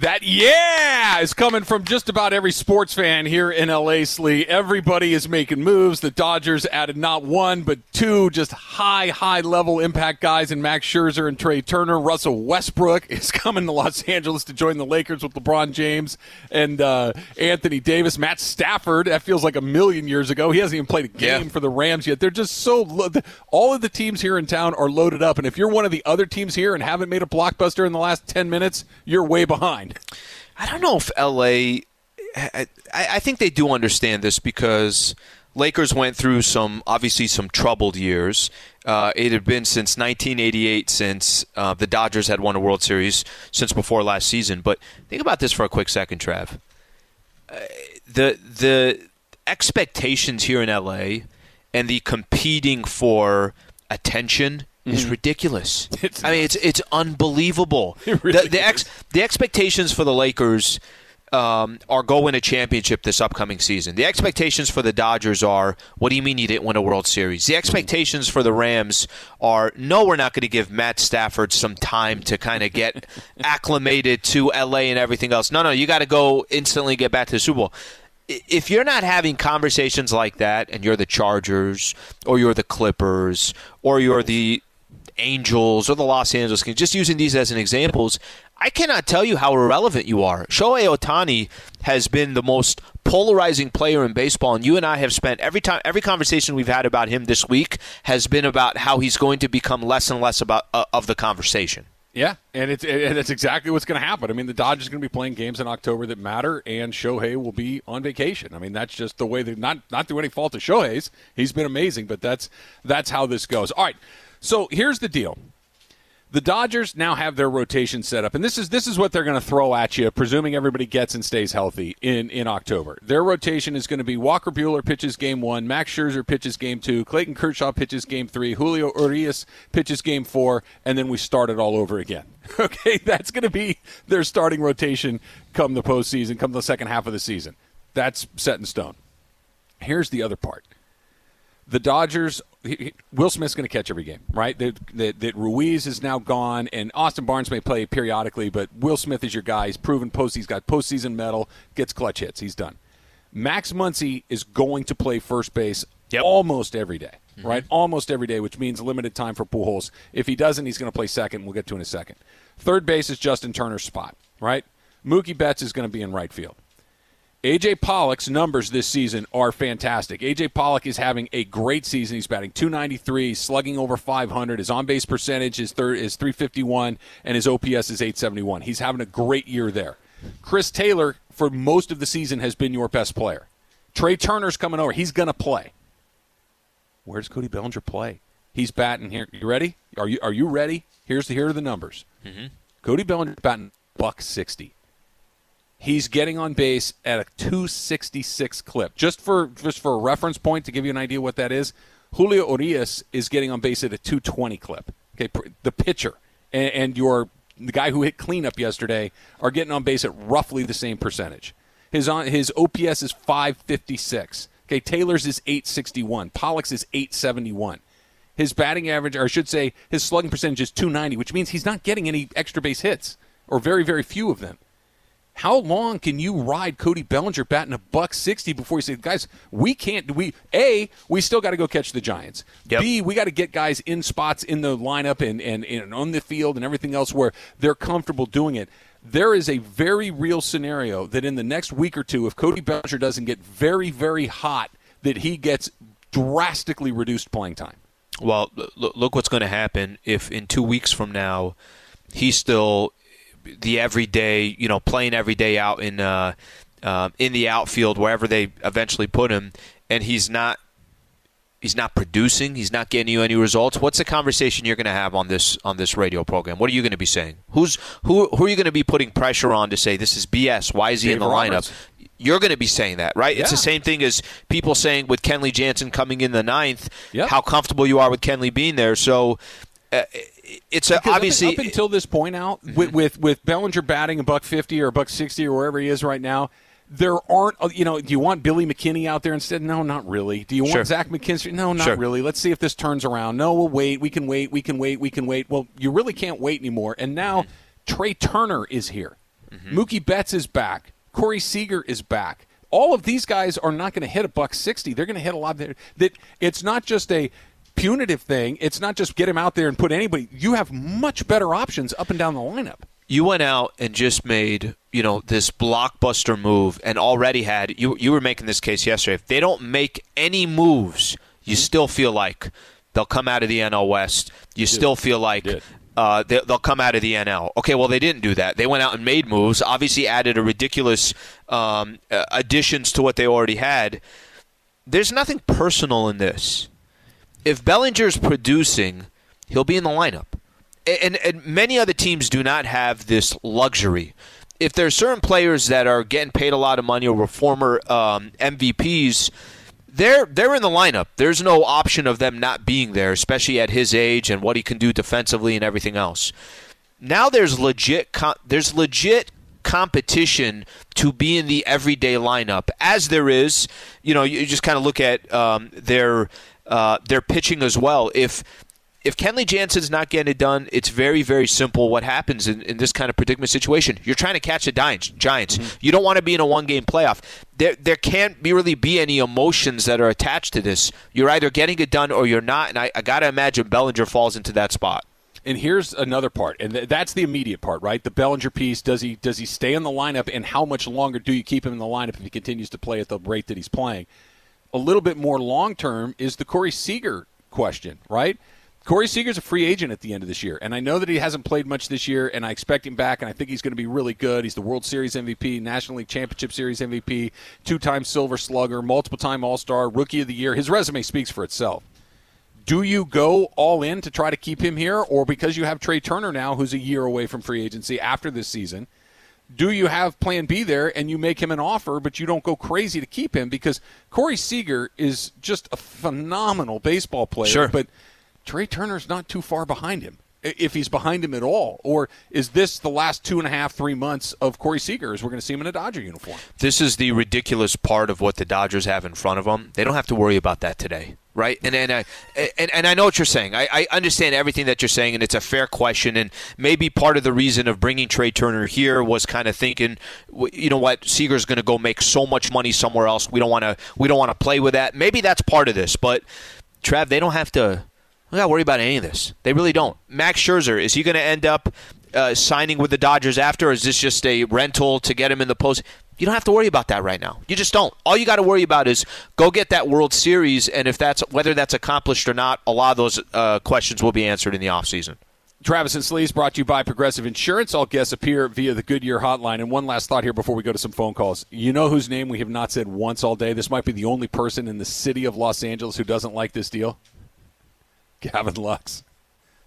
That yeah is coming from just about every sports fan here in LA, Slee. Everybody is making moves. The Dodgers added not one, but two just high, high level impact guys in Max Scherzer and Trea Turner. Russell Westbrook is coming to Los Angeles to join the Lakers with LeBron James and uh, Anthony Davis. Matt Stafford, that feels like a million years ago. He hasn't even played a game Yeah. for the Rams yet. They're just so lo- all of the teams here in town are loaded up. And if you're one of the other teams here and haven't made a blockbuster in the last 10 minutes, you're way behind. I don't know if LA. I, I think they do understand this because Lakers went through some obviously some troubled years. Uh, it had been since 1988 since uh, the Dodgers had won a World Series since before last season. But think about this for a quick second, Trav. Uh, the the expectations here in LA and the competing for attention is ridiculous. It's I mean, it's it's unbelievable. It really the, the, ex, the expectations for the Lakers um, are go win a championship this upcoming season. The expectations for the Dodgers are, what do you mean you didn't win a World Series? The expectations for the Rams are, no, we're not going to give Matt Stafford some time to kind of get acclimated to LA and everything else. No, no, you got to go instantly get back to the Super Bowl if you're not having conversations like that and you're the Chargers or you're the Clippers or you're the Angels or the Los Angeles Kings, just using these as an examples, I cannot tell you how irrelevant you are. Shohei Ohtani has been the most polarizing player in baseball, and you and I have spent every time every conversation we've had about him this week has been about how he's going to become less and less about uh, of the conversation. Yeah, and it's and that's exactly what's going to happen. I mean, the Dodgers are going to be playing games in October that matter, and Shohei will be on vacation. I mean, that's just the way they not not through any fault of Shohei's. He's been amazing, but that's that's how this goes. All right, so here's the deal. The Dodgers now have their rotation set up, and this is this is what they're going to throw at you, presuming everybody gets and stays healthy in in October. Their rotation is going to be Walker Buehler pitches game one, Max Scherzer pitches game two, Clayton Kershaw pitches game three, Julio Urias pitches game four, and then we start it all over again. Okay, that's going to be their starting rotation come the postseason, come the second half of the season. That's set in stone. Here's the other part the Dodgers, he- he- Will Smith's going to catch every game, right? That, that, that Ruiz is now gone, and Austin Barnes may play periodically, but Will Smith is your guy. He's proven post. He's got postseason medal, gets clutch hits. He's done. Max Muncy is going to play first base Yep. almost every day, mm-hmm. right? Almost every day, which means limited time for Pujols. If he doesn't, he's going to play second. We'll get to in a second. Third base is Justin Turner's spot, right? Mookie Betts is going to be in right field. AJ Pollock's numbers this season are fantastic. AJ Pollock is having a great season. He's batting 293, slugging over 500. His on base percentage is, thir- is 351, and his OPS is 871. He's having a great year there. Chris Taylor, for most of the season, has been your best player. Trea Turner's coming over. He's going to play. Where's Cody Bellinger play? He's batting here. You ready? Are you are you ready? Here's the here are the numbers. Mm-hmm. Cody Bellinger batting buck sixty. He's getting on base at a 266 clip. Just for just for a reference point to give you an idea what that is, Julio Urias is getting on base at a 220 clip. Okay, the pitcher and, and your the guy who hit cleanup yesterday are getting on base at roughly the same percentage. His on his OPS is 556. Okay, Taylor's is 861. Pollock's is 871. His batting average, or I should say, his slugging percentage is 290, which means he's not getting any extra base hits, or very, very few of them. How long can you ride Cody Bellinger batting a buck sixty before you say, guys, we can't? We a we still got to go catch the Giants. Yep. B we got to get guys in spots in the lineup and, and and on the field and everything else where they're comfortable doing it. There is a very real scenario that in the next week or two, if Cody Bellinger doesn't get very, very hot, that he gets drastically reduced playing time. Well, look what's going to happen if in two weeks from now he's still the everyday, you know, playing every day out in uh, uh, in the outfield wherever they eventually put him, and he's not he's not producing, he's not getting you any results. What's the conversation you're going to have on this on this radio program? What are you going to be saying? Who's who? Who are you going to be putting pressure on to say this is BS? Why is he in the Roberts. lineup? You're going to be saying that, right? It's the same thing as people saying with Kenley Jansen coming in the ninth, Yep. how comfortable you are with Kenley being there. So uh, it's a, Because up- obviously up, until this point out with, with with Bellinger batting a buck fifty or a buck sixty or wherever he is right now. There aren't, uh, you know, do you want Billy McKinney out there instead? No, not really. Do you want Zach McKinstry? No, not Sure. really. Let's see if this turns around. No, we'll wait. We can wait. We can wait. We can wait. Well, you really can't wait anymore. And now Trea Turner is here. Mm-hmm. Mookie Betts is back. Corey Seager is back. All of these guys are not going to hit a buck sixty. They're going to hit a lot. That it's not just a punitive thing. It's not just get him out there and put anybody. You have much better options up and down the lineup. You went out and just made you know this blockbuster move, and already had you. You were making this case yesterday. If they don't make any moves, you mm-hmm. still feel like they'll come out of the NL West. You still feel like uh, they, will come out of the NL. Okay, well, they didn't do that. They went out and made moves, obviously added a ridiculous um, additions to what they already had. There's nothing personal in this. If Bellinger's producing, he'll be in the lineup. And, and many other teams do not have this luxury. If there are certain players that are getting paid a lot of money or were former um, MVPs, they're they're in the lineup. There's no option of them not being there, especially at his age and what he can do defensively and everything else. Now there's legit there's legit competition to be in the everyday lineup, as there is. You know, you just kind of look at um, their uh, their pitching as well. If if Kenley Jansen's not getting it done, it's very, very simple what happens in, in this kind of predicament situation. You're trying to catch the Giants. Giants. Mm-hmm. You don't want to be in a one game playoff. There, there can't be really be any emotions that are attached to this. You're either getting it done or you're not, and I, I got to imagine Bellinger falls into that spot. And here's another part, and th- that's the immediate part, right? The Bellinger piece. Does he does he stay in the lineup, and how much longer do you keep him in the lineup if he continues to play at the rate that he's playing? A little bit more long term is the Corey Seager question, right? Corey Seager's a free agent at the end of this year, and I know that he hasn't played much this year, and I expect him back, and I think he's going to be really good. He's the World Series MVP, National League Championship Series MVP, two-time Silver Slugger, multiple-time All-Star, Rookie of the Year. His resume speaks for itself. Do you go all in to try to keep him here, or because you have Trea Turner now, who's a year away from free agency after this season? Do you have plan B there and you make him an offer, but you don't go crazy to keep him because Corey Seager is just a phenomenal baseball player. Sure. But Trea Turner's not too far behind him, if he's behind him at all. Or is this the last two and a half, three months of Corey Seager as we're going to see him in a Dodger uniform? This is the ridiculous part of what the Dodgers have in front of them. They don't have to worry about that today. Right, and and I and, and I know what you're saying. I, I understand everything that you're saying, and it's a fair question. And maybe part of the reason of bringing Trea Turner here was kind of thinking, you know what, Seager's going to go make so much money somewhere else. We don't want to we don't want to play with that. Maybe that's part of this, but Trav, they don't have to we got to worry about any of this. They really don't. Max Scherzer, is he going to end up uh, signing with the Dodgers after, or is this just a rental to get him in the post? You don't have to worry about that right now. You just don't. All you got to worry about is go get that World Series, and if that's whether that's accomplished or not, a lot of those uh, questions will be answered in the offseason. Travis and Sleeves brought to you by Progressive Insurance. All guests appear via the Goodyear hotline. And one last thought here before we go to some phone calls. You know whose name we have not said once all day? This might be the only person in the city of Los Angeles who doesn't like this deal. Gavin Lux.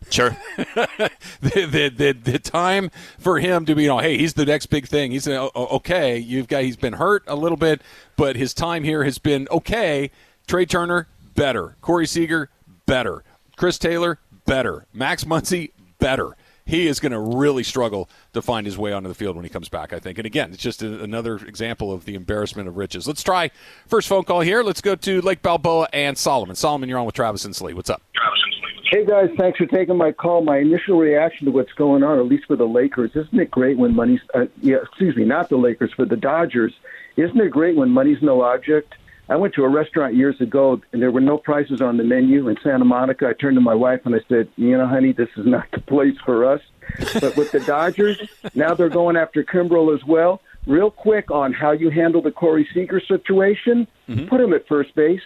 Sure. the, the, the, the time for him to be, you know, hey, he's the next big thing. He's uh, okay. You've got he's been hurt a little bit, but his time here has been okay. Trea Turner better. Corey Seager better. Chris Taylor better. Max Muncy better he is going to really struggle to find his way onto the field when he comes back, I think. And again, it's just a, another example of the embarrassment of riches. Let's try first phone call here. Let's go to Lake Balboa and Solomon. Solomon, you're on with Travis and Slee. What's up? Travis and. Hey guys, thanks for taking my call. My initial reaction to what's going on, at least for the Lakers, isn't it great when money's uh, yeah, excuse me, not the Lakers, for the Dodgers, isn't it great when money's no object? I went to a restaurant years ago and there were no prices on the menu in Santa Monica. I turned to my wife and I said, "You know, honey, this is not the place for us." But with the Dodgers, now they're going after Kimbrel as well. Real quick on how you handle the Corey Seager situation, mm-hmm. put him at first base.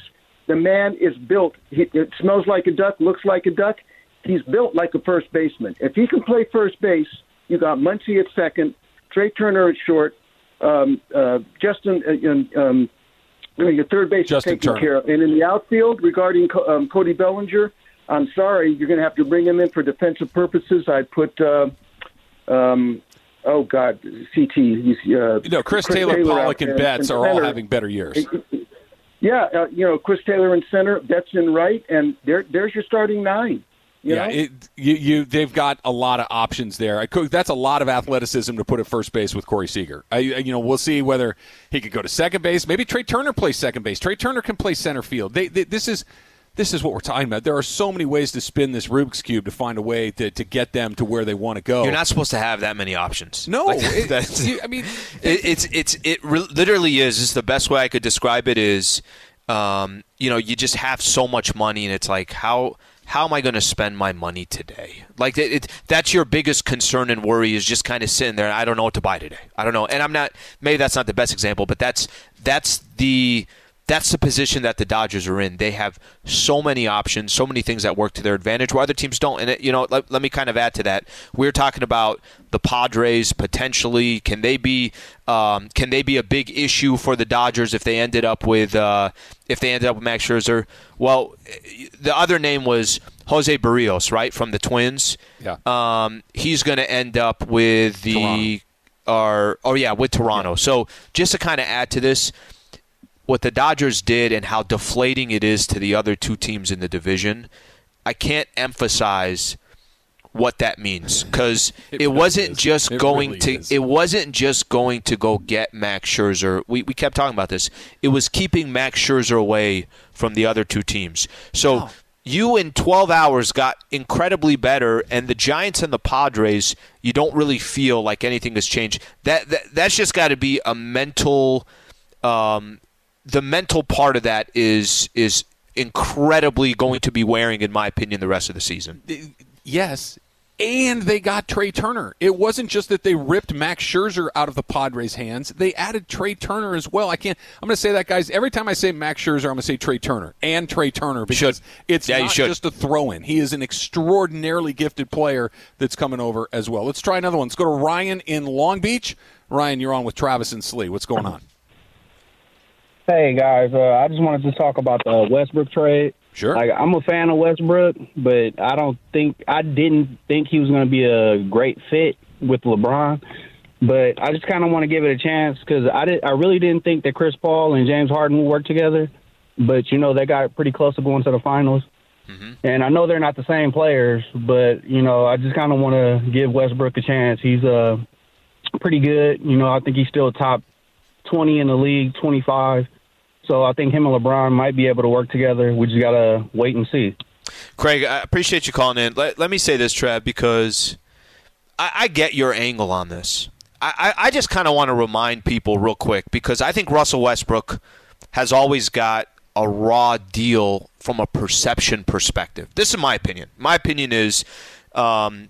The man is built. He, it smells like a duck, looks like a duck. He's built like a first baseman. If he can play first base, you got Muncy at second, Trea Turner at short, um, uh, Justin, uh, um, your third base Justin is taken Turner. care of. And in the outfield, regarding um, Cody Bellinger, I'm sorry, you're going to have to bring him in for defensive purposes. I'd put, uh, um, oh God, CT. He's, uh, no, Chris, Chris Taylor, Taylor Pollock, and Betts are all having better years. Yeah, uh, you know, Chris Taylor in center, Betts in right, and there, there's your starting nine. You yeah, it, you, you, they've got a lot of options there. That's a lot of athleticism to put at first base with Corey Seager. I, you know, we'll see whether he could go to second base. Maybe Trea Turner plays second base. Trea Turner can play center field. They, they, this is this is what we're talking about. There are so many ways to spin this Rubik's cube to find a way to, to get them to where they want to go. You're not supposed to have that many options. No, Like, it- you- I mean, it, it's it's it re- literally is. Is the best way I could describe it is, um, you know, you just have so much money, and it's like how how am I going to spend my money today? Like it, it, that's your biggest concern and worry is just kind of sitting there. I don't know what to buy today. I don't know, and I'm not. Maybe that's not the best example, but that's that's the that's the position that the Dodgers are in. They have so many options, so many things that work to their advantage, where other teams don't. And it, you know, let, let me kind of add to that. We're talking about the Padres potentially. Can they be? Um, can they be a big issue for the Dodgers if they ended up with uh, if they ended up with Max Scherzer? Well, the other name was Jose Berrios, right from the Twins. Yeah. Um, he's going to end up with the. Or, oh yeah, with Toronto. So just to kind of add to this, what the Dodgers did and how deflating it is to the other two teams in the division, I can't emphasize what that means because It it, wasn't is. just It going really to is. it wasn't just going to go get Max Scherzer. We we kept talking about this. It was keeping Max Scherzer away from the other two teams. So you in 12 hours got incredibly better and the Giants and the Padres you don't really feel like anything has changed. That, that that's just got to be a mental um, the mental part of that is is incredibly going to be wearing, in my opinion, the rest of the season. Yes. And they got Trea Turner. It wasn't just that they ripped Max Scherzer out of the Padres' hands. They added Trea Turner as well. I can't. I'm going to say that, guys. Every time I say Max Scherzer, I'm going to say Trea Turner and Trea Turner because it's Yeah, not should. just a throw-in. He is an extraordinarily gifted player that's coming over as well. Let's try another one. Let's go to Ryan in Long Beach. Ryan, you're on with Travis and Slee. What's going on? Hey guys, uh, I just wanted to talk about the Westbrook trade. Sure. Like I'm a fan of Westbrook, but I don't think I didn't think he was going to be a great fit with LeBron. But I just kind of want to give it a chance because I did. I really didn't think that Chris Paul and James Harden would work together. But you know they got pretty close to going to the finals. And I know they're not the same players, but you know I just kind of want to give Westbrook a chance. He's uh pretty good. You know I think he's still top 20 in the league, 25. So I think him and LeBron might be able to work together. We just gotta wait and see. Craig, I appreciate you calling in. Let, let me say this, Trev, because I, I get your angle on this. I, I, I just kind of want to remind people real quick because I think Russell Westbrook has always got a raw deal from a perception perspective. This is my opinion. My opinion is um,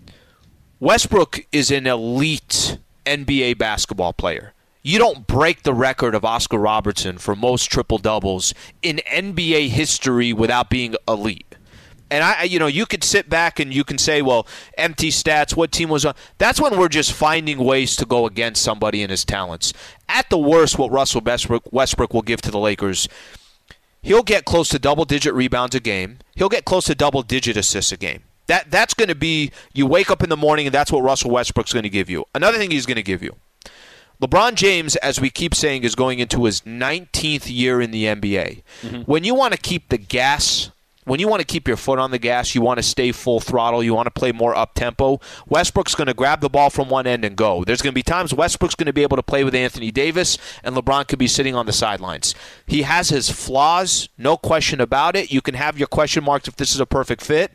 Westbrook is an elite NBA basketball player. You don't break the record of Oscar Robertson for most triple doubles in NBA history without being elite. And I, you know, you could sit back and you can say, well, empty stats, what team was on? That's when we're just finding ways to go against somebody and his talents. At the worst, what Russell Westbrook, Westbrook will give to the Lakers, he'll get close to double digit rebounds a game. He'll get close to double digit assists a game. That that's going to be you wake up in the morning and that's what Russell Westbrook's going to give you. Another thing he's going to give you. LeBron James, as we keep saying, is going into his 19th year in the NBA. Mm-hmm. When you want to keep the gas, when you want to keep your foot on the gas, you want to stay full throttle, you want to play more up tempo, Westbrook's going to grab the ball from one end and go. There's going to be times Westbrook's going to be able to play with Anthony Davis, and LeBron could be sitting on the sidelines. He has his flaws, no question about it. You can have your question marks if this is a perfect fit.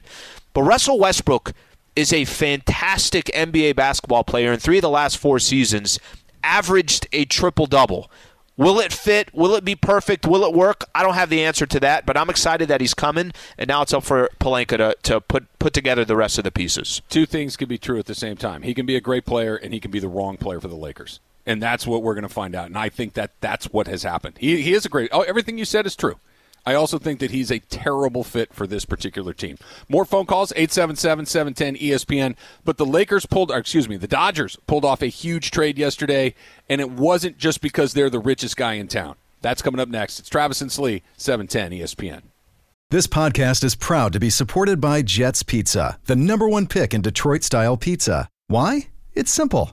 But Russell Westbrook is a fantastic NBA basketball player. In three of the last four seasons, averaged a triple double. Will it fit? Will it be perfect? Will it work? I don't have the answer to that, but I'm excited that he's coming, and now it's up for Pelinka to, to put put together the rest of the pieces. two things can be true at the same time. He can be a great player, and he can be the wrong player for the Lakers, and that's what we're going to find out. And I think that that's what has happened. He he is a great. Oh, everything you said is true. I also think that he's a terrible fit for this particular team. More phone calls 877-710 ESPN. But the Lakers pulled, excuse me, the Dodgers pulled off a huge trade yesterday, and it wasn't just because they're the richest guy in town. That's coming up next. It's Travis and Slee, 710 ESPN. This podcast is proud to be supported by Jets Pizza, the number one pick in Detroit style pizza. Why? It's simple.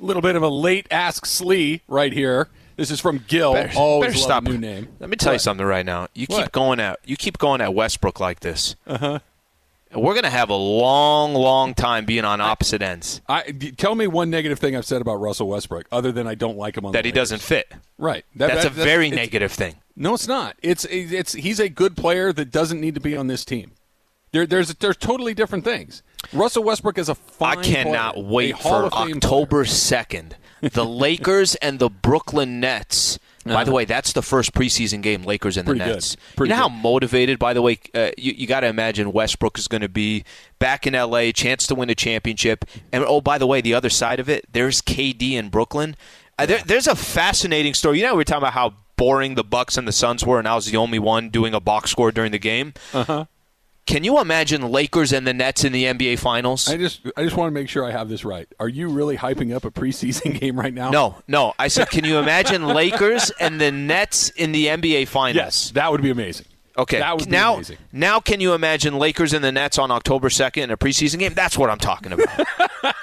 A little bit of a late Ask Slee right here. This is from Gil. Better, Always better stop. new name. Let me tell you something right now. You keep going at you keep going at Westbrook like this. Uh Uh-huh. We're gonna have a long, long time being on opposite ends. I, tell me one negative thing I've said about Russell Westbrook, other than I don't like him on That he Lakers. doesn't fit. Right. That- That's that- a very negative thing. No, it's not. It's it's he's a good player that doesn't need to be on this team. There, there's there's totally different things. Russell Westbrook is a fine I cannot player, wait for October second. The Lakers and the Brooklyn Nets. By the way, that's the first preseason game, Lakers and the Uh-huh. Pretty good. Nets. You know how motivated, by the way, uh, you, you got to imagine Westbrook is going to be back in LA, chance to win a championship. And oh, by the way, the other side of it, there's KD in Brooklyn. Uh, there, there's a fascinating story. You know, we were talking about how boring the Bucks and the Suns were, and I was the only one doing a box score during the game. Uh-huh. Can you imagine Lakers and the Nets in the NBA Finals? I just I just want to make sure I have this right. Are you really hyping up a preseason game right now? No, no. I said, can you imagine Lakers and the Nets in the NBA Finals? Yes, that would be amazing. Okay. that would now, amazing. now, can you imagine Lakers and the Nets on October second in a preseason game? That's what I'm talking about.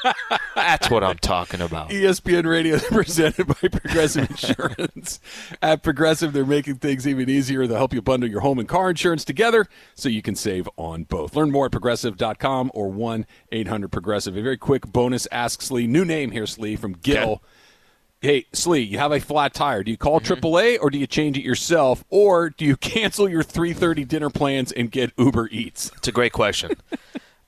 That's what I'm talking about. ESPN Radio presented by Progressive Insurance. At Progressive, they're making things even easier. They'll help you bundle your home and car insurance together so you can save on both. Learn more at progressive.com or 1 800 Progressive. A very quick bonus Ask Slee. New name here, Slee, from Gil. Okay. Hey, Slee, you have a flat tire. Do you call Mm-hmm. AAA or do you change it yourself? Or do you cancel your 3.30 dinner plans and get Uber Eats? It's a great question.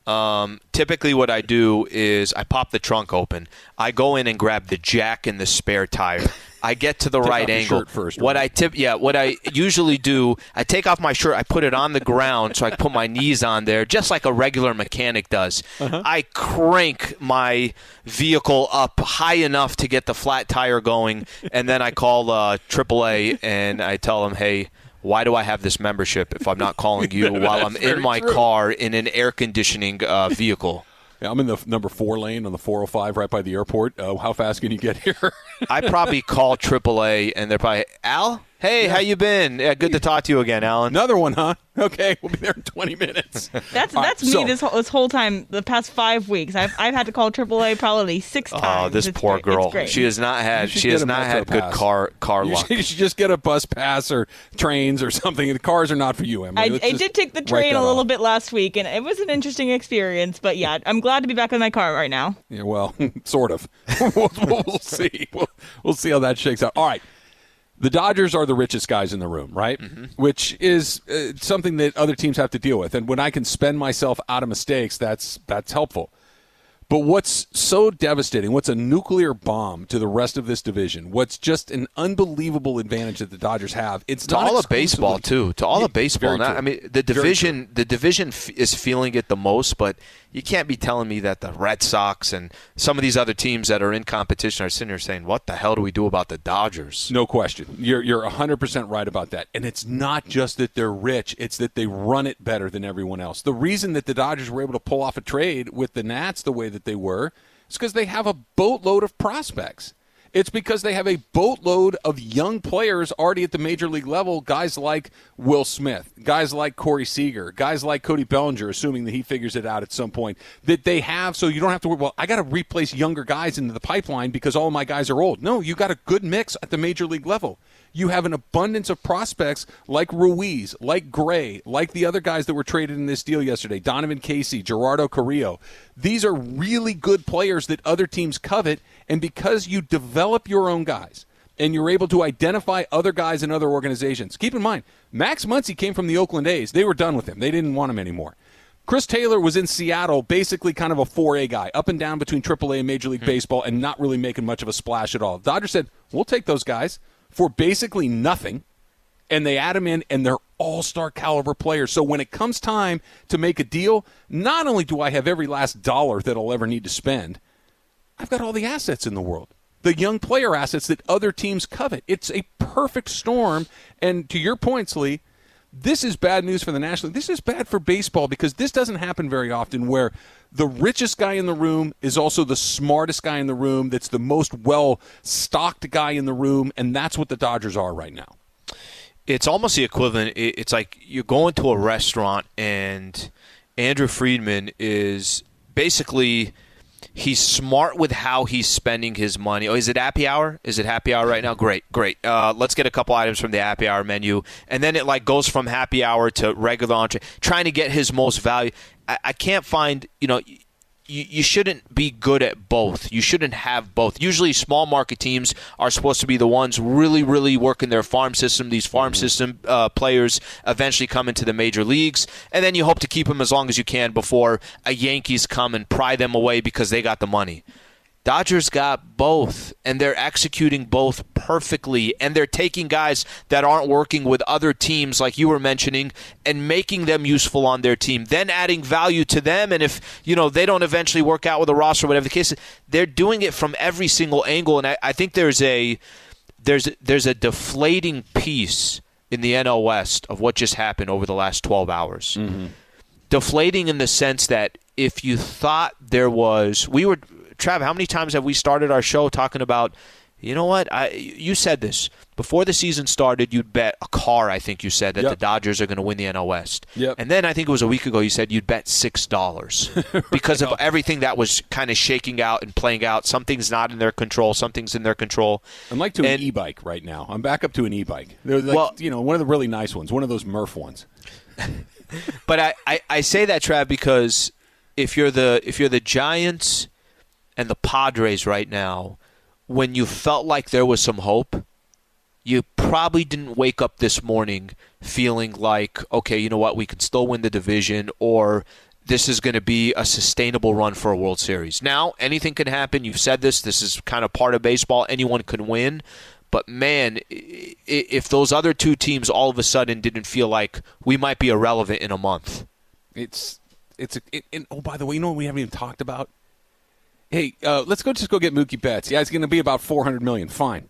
Um, typically, what I do is I pop the trunk open. I go in and grab the jack and the spare tire. I get to the right angle. first, what right? I tip, yeah, what I usually do, I take off my shirt, I put it on the ground, so I put my knees on there, just like a regular mechanic does. Uh-huh. I crank my vehicle up high enough to get the flat tire going, and then I call uh, AAA and I tell them, hey. Why do I have this membership if I'm not calling you while I'm in my true. car in an air conditioning uh, vehicle? Yeah, I'm in the number four lane on the 405 right by the airport. Uh, how fast can you get here? I probably call AAA and they're probably Al. Hey, how you been? Yeah, good to talk to you again, Alan. Another one, huh? Okay, we'll be there in 20 minutes. That's All right, that's me so- this whole, this whole time. The past five weeks, I've I've had to call AAA probably six oh, times. Oh, this It's poor great. girl. She has not had. She has a not Metro had good car car You luck. should, you should just get a bus pass or trains or something. The cars are not for you, Emily. I, I did take the train a little off. bit last week, and it was an interesting experience. But yeah, I'm glad to be back in my car right now. Yeah, well, sort of. we'll, we'll see. We'll, we'll see how that shakes out. All right. The Dodgers are the richest guys in the room, right? Mm-hmm. Which is uh, something that other teams have to deal with. And when I can spend myself out of mistakes, that's that's helpful. But what's so devastating, what's a nuclear bomb to the rest of this division, what's just an unbelievable advantage that the Dodgers have, it's to not all of baseball too. To all Yeah, of baseball. Not- I mean, the division. The division f- is feeling it the most, but you can't be telling me that the Red Sox and some of these other teams that are in competition are sitting here saying, "What the hell do we do about the Dodgers?" No question. You're you're 100% right about that. And it's not just that they're rich, it's that they run it better than everyone else. The reason that the Dodgers were able to pull off a trade with the Nats the way that they were is because they have a boatload of prospects. It's because they have a boatload of young players already at the major league level, guys like Will Smith, guys like Corey Seager, guys like Cody Bellinger, assuming that he figures it out at some point, that they have so you don't have to worry, well, I got to replace younger guys into the pipeline because all my guys are old. No, you got a good mix at the major league level. You have an abundance of prospects like Ruiz, like Gray, like the other guys that were traded in this deal yesterday Donovan Casey, Gerardo Carrillo. These are really good players that other teams covet. And because you develop your own guys and you're able to identify other guys in other organizations, keep in mind, Max Muncy came from the Oakland A's. They were done with him, they didn't want him anymore. Chris Taylor was in Seattle, basically kind of a 4A guy, up and down between AAA and Major League hmm. Baseball, and not really making much of a splash at all. Dodgers said, "We'll take those guys for basically nothing," and they add them in, and they're all-star caliber players. So when it comes time to make a deal, not only do I have every last dollar that I'll ever need to spend, I've got all the assets in the world. The young player assets that other teams covet. It's a perfect storm. And to your points, Lee, this is bad news for the National League. This is bad for baseball because this doesn't happen very often where the richest guy in the room is also the smartest guy in the room, that's the most well stocked guy in the room, and that's what the Dodgers are right now. It's almost the equivalent. It's like you're going to a restaurant and Andrew Friedman is basically he's smart with how he's spending his money. Oh, is it happy hour? Is it happy hour right now? Great, great. Uh, let's get a couple items from the happy hour menu, and then it like goes from happy hour to regular entree, trying to get his most value. I, I can't find you know you, you shouldn't be good at both. You shouldn't have both. Usually, small market teams are supposed to be the ones really, really working their farm system. These farm mm-hmm. system uh, players eventually come into the major leagues, and then you hope to keep them as long as you can before a Yankees come and pry them away because they got the money. Dodgers got both, and they're executing both perfectly. And they're taking guys that aren't working with other teams, like you were mentioning, and making them useful on their team, then adding value to them. And if you know they don't eventually work out with a roster, whatever the case, they're doing it from every single angle. And I, I think there's a there's there's a deflating piece in the NL West of what just happened over the last 12 hours. Mm-hmm. Deflating in the sense that if you thought there was, we were Trav, how many times have we started our show talking about, you know what? I you said this before the season started. You'd bet a car. I think you said that yep. the Dodgers are going to win the NL West. Yep. And then I think it was a week ago. You said you'd bet six dollars because of everything that was kind of shaking out and playing out. Something's not in their control. Something's in their control. I'm like to and, an e-bike right now. I'm back up to an e-bike. They're like, well, you know, one of the really nice ones. One of those Murph ones. but I, I, I say that Trav because if you're the if you're the Giants and the Padres right now, when you felt like there was some hope, you probably didn't wake up this morning feeling like, okay, you know what, we can still win the division or this is going to be a sustainable run for a World Series. Now, anything can happen. You've said this. This is kind of part of baseball. Anyone can win. But man, if those other two teams all of a sudden didn't feel like we might be irrelevant in a month, it's it's it, and oh by the way, you know what we haven't even talked about hey, uh, let's go just go get Mookie Betts. Yeah, it's going to be about four hundred million. Fine.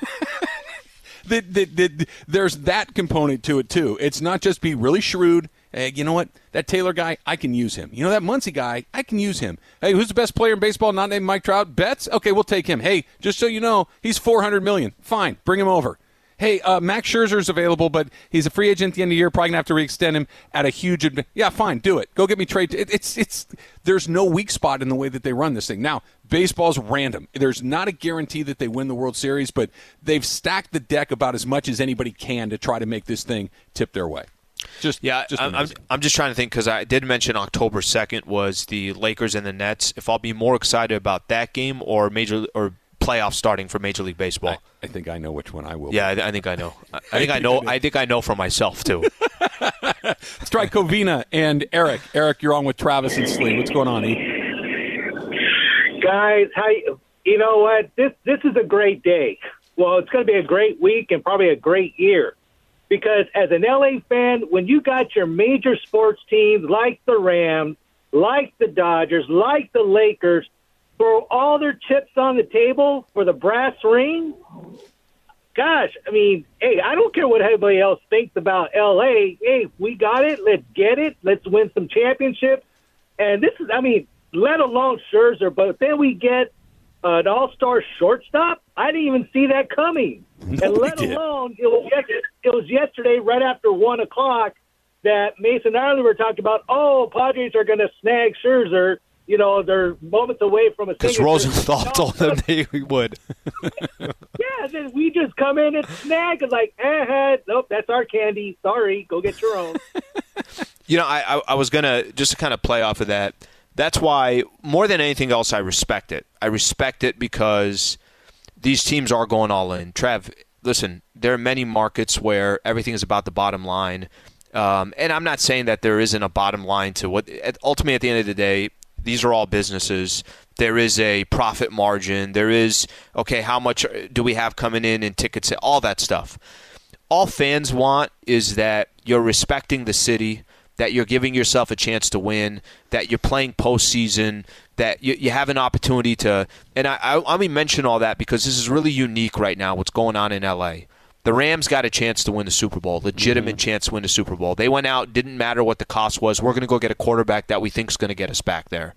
the, the, the, there's that component to it too. It's not just be really shrewd. Hey, you know what? That Taylor guy, I can use him. You know that Muncy guy, I can use him. Hey, who's the best player in baseball? Not named Mike Trout. Betts. Okay, we'll take him. Hey, just so you know, he's four hundred million. Fine, bring him over hey, uh, Max Scherzer's available, but he's a free agent at the end of the year. Probably gonna have to re-extend him at a huge. Adv- yeah, fine, do it. Go get me trade. It, it's it's. There's no weak spot in the way that they run this thing. Now, baseball's random. There's not a guarantee that they win the World Series, but they've stacked the deck about as much as anybody can to try to make this thing tip their way. Just yeah, just I'm, I'm, I'm just trying to think because I did mention October second was the Lakers and the Nets. If I'll be more excited about that game or major or playoffs starting for Major League Baseball. I, I think I know which one I will. Yeah, I, I, think I know. I, I think I know. I think I know for myself too. Let's try Covina and Eric. Eric, you're on with Travis and Slee. What's going on, E? Guys, how you know what? This this is a great day. Well, it's going to be a great week and probably a great year. Because as an LA fan, when you got your major sports teams like the Rams, like the Dodgers, like the Lakers, throw all their chips on the table for the brass ring. Gosh, I mean, hey, I don't care what anybody else thinks about LA. Hey, we got it. Let's get it. Let's win some championships. And this is, I mean, let alone Scherzer, but then we get uh, an all-star shortstop. I didn't even see that coming. No, and let alone it was, yesterday, it was yesterday, right after one o'clock, that Mason Ireland were talking about. Oh, Padres are going to snag Scherzer you know, they're moments away from a Because Rosenthal no, told them they would. yeah, then we just come in and snag and like, eh, nope, that's our candy. Sorry, go get your own. you know, I, I, I was gonna just to kind of play off of that. That's why more than anything else, I respect it. I respect it because these teams are going all in. Trev, listen, there are many markets where everything is about the bottom line. Um, and I'm not saying that there isn't a bottom line to what. Ultimately, at the end of the day, these are all businesses. There is a profit margin. There is, okay, how much do we have coming in in tickets? All that stuff. All fans want is that you're respecting the city, that you're giving yourself a chance to win, that you're playing postseason, that you, you have an opportunity to. And I, I, I mention all that because this is really unique right now, what's going on in LA. The Rams got a chance to win the Super Bowl, legitimate Mm-hmm. chance to win the Super Bowl. They went out, didn't matter what the cost was. We're going to go get a quarterback that we think is going to get us back there.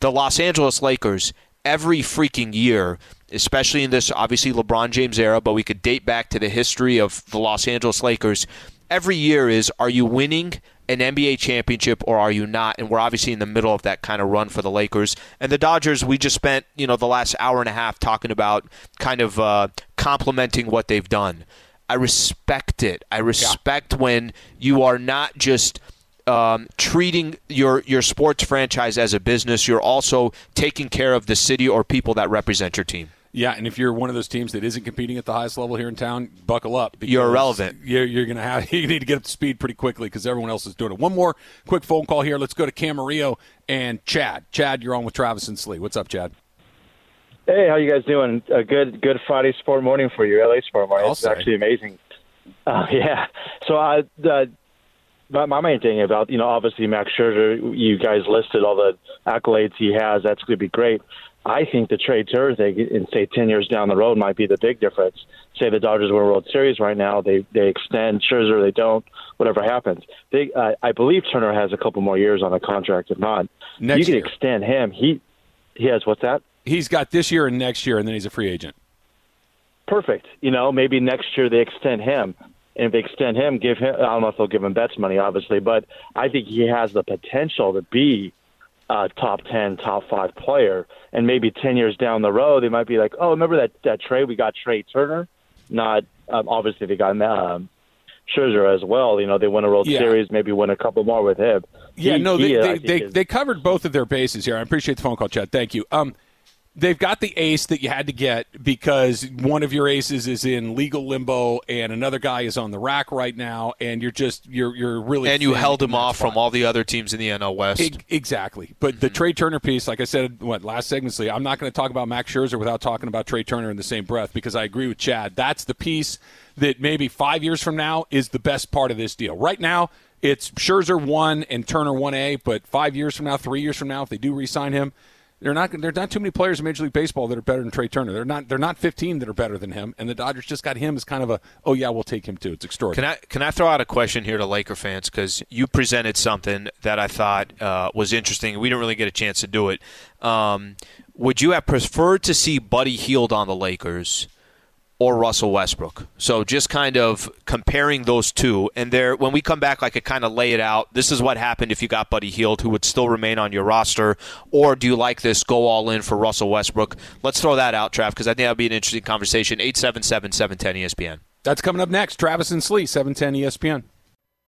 The Los Angeles Lakers, every freaking year, especially in this obviously LeBron James era, but we could date back to the history of the Los Angeles Lakers. Every year is are you winning an NBA championship or are you not? And we're obviously in the middle of that kind of run for the Lakers. And the Dodgers, we just spent, you know, the last hour and a half talking about kind of uh, complimenting what they've done. I respect it. I respect when you are not just um, treating your your sports franchise as a business. You're also taking care of the city or people that represent your team. Yeah, and if you're one of those teams that isn't competing at the highest level here in town, buckle up. because You're irrelevant. You're, you're going to have you need to get up to speed pretty quickly because everyone else is doing it. One more quick phone call here. Let's go to Camarillo and Chad. Chad, you're on with Travis and Slee. What's up, Chad? Hey, how you guys doing? A good good Friday sport morning for you, LA sport morning. It's actually amazing. Uh, yeah. So I the my, my main thing about you know obviously Max Scherzer, you guys listed all the accolades he has. That's going to be great. I think the trade Turner thing in say ten years down the road might be the big difference. Say the Dodgers win a World Series right now, they they extend Scherzer, they don't. Whatever happens, they uh, I believe Turner has a couple more years on a contract. If not, Next you can year. extend him. He he has what's that? He's got this year and next year, and then he's a free agent. perfect. You know, maybe next year they extend him. And if they extend him, give him, I don't know if they'll give him Betts money, obviously, but I think he has the potential to be a top 10, top five player. And maybe 10 years down the road, they might be like, oh, remember that, that trade? We got Trea Turner. Not, um, obviously, they got um, Scherzer as well. You know, they won a World Yeah. Series, maybe win a couple more with him. Yeah, He- no, they, I they, they, is- they covered both of their bases here. I appreciate the phone call, Chad. Thank you. Um, they've got the ace that you had to get because one of your aces is in legal limbo and another guy is on the rack right now, and you're just you're you're really And you held him off spot. from all the other teams in the NL West. Exactly. But the mhm. Trea Turner piece, like I said, what last segment, Lee, I'm not going to talk about Max Scherzer without talking about Trea Turner in the same breath because I agree with Chad. That's the piece that maybe five years from now is the best part of this deal. Right now, it's Scherzer one and Turner one A, but five years from now, three years from now, if they do re-sign him. They're not. There's not too many players in Major League Baseball that are better than Trea Turner. They're not. They're not 15 that are better than him. And the Dodgers just got him as kind of a. Oh yeah, we'll take him too. It's extraordinary. Can I can I throw out a question here to Laker fans because you presented something that I thought uh, was interesting. We didn't really get a chance to do it. Um, would you have preferred to see Buddy Hield on the Lakers or Russell Westbrook? So just kind of comparing those two, and there when we come back, I could kind of lay it out. This is what happened if you got Buddy Hield, who would still remain on your roster, or do you like this go all in for Russell Westbrook? Let's throw that out, Trav, because I think that'd be an interesting conversation. Eight seven seven seven ten E ESPN. That's coming up next. Travis and Slee, 710 ESPN.